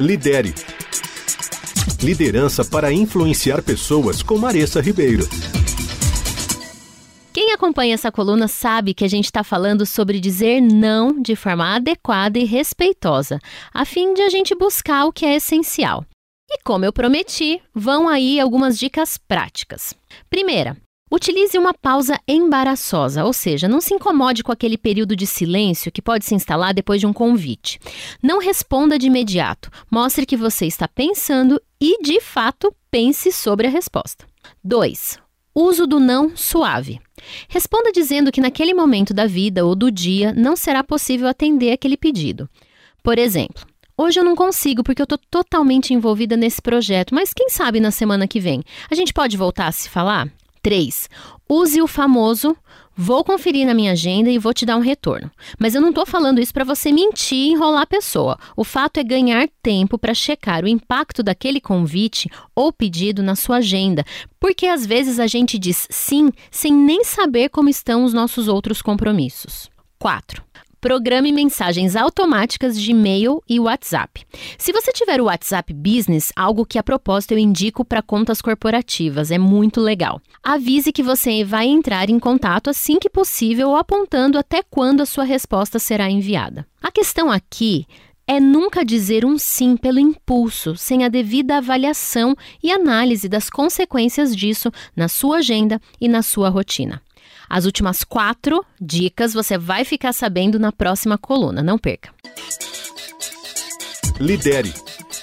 Lidere. Liderança para influenciar pessoas com Maressa Ribeiro. Quem acompanha essa coluna sabe que a gente está falando sobre dizer não de forma adequada e respeitosa, a fim de a gente buscar o que é essencial. E como eu prometi, vão aí algumas dicas práticas. Primeira, Utilize uma pausa embaraçosa, ou seja, não se incomode com aquele período de silêncio que pode se instalar depois de um convite. Não responda de imediato. Mostre que você está pensando e, de fato, pense sobre a resposta. 2. Uso do não suave. Responda dizendo que naquele momento da vida ou do dia não será possível atender aquele pedido. Por exemplo, Hoje eu não consigo porque eu estou totalmente envolvida nesse projeto, mas quem sabe na semana que vem? A gente pode voltar a se falar? 3. Use o famoso Vou conferir na minha agenda e vou te dar um retorno. Mas eu não estou falando isso para você mentir e enrolar a pessoa. O fato é ganhar tempo para checar o impacto daquele convite ou pedido na sua agenda, porque às vezes a gente diz sim sem nem saber como estão os nossos outros compromissos. 4. Programe mensagens automáticas de e-mail e WhatsApp. Se você tiver o WhatsApp Business, algo que a propósito eu indico para contas corporativas, é muito legal. Avise que você vai entrar em contato assim que possível, apontando até quando a sua resposta será enviada. A questão aqui é nunca dizer um sim pelo impulso, sem a devida avaliação e análise das consequências disso na sua agenda e na sua rotina. As últimas quatro dicas você vai ficar sabendo na próxima coluna, não perca. Lidere.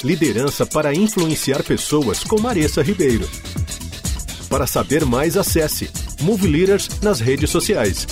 Liderança para influenciar pessoas com Maressa Ribeiro. Para saber mais, acesse Move Leaders nas redes sociais.